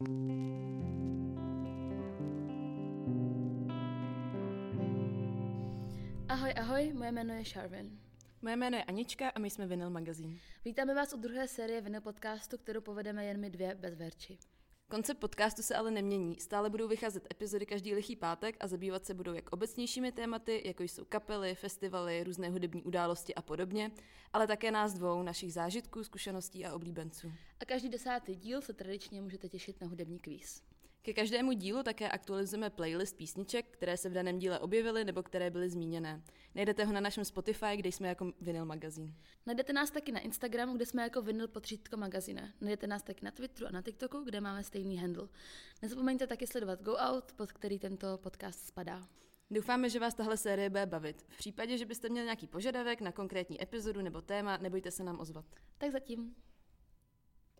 Ahoj, ahoj, moje jméno je Sharvin. Moje jméno je Anička a my jsme Vinyl magazín. Vítáme vás u druhé série Vinyl podcastu, kterou povedeme jen my dvě bez Verči. Koncept podcastu se ale nemění. Stále budou vycházet epizody každý lichý pátek a zabývat se budou jak obecnějšími tématy, jako jsou kapely, festivaly, různé hudební události a podobně, ale také nás dvou, našich zážitků, zkušeností a oblíbenců. A každý desátý díl se tradičně můžete těšit na hudební kvíz. Ke každému dílu také aktualizujeme playlist písniček, které se v daném díle objevily nebo které byly zmíněné. Najdete ho na našem Spotify, kde jsme jako Vinyl magazín. Najdete nás taky na Instagramu, kde jsme jako Vinyl potřítko magazine. Najdete nás taky na Twitteru a na TikToku, kde máme stejný handle. Nezapomeňte taky sledovat Go Out, pod který tento podcast spadá. Doufáme, že vás tahle série bude bavit. V případě, že byste měli nějaký požadavek na konkrétní epizodu nebo téma, nebojte se nám ozvat. Tak zatím.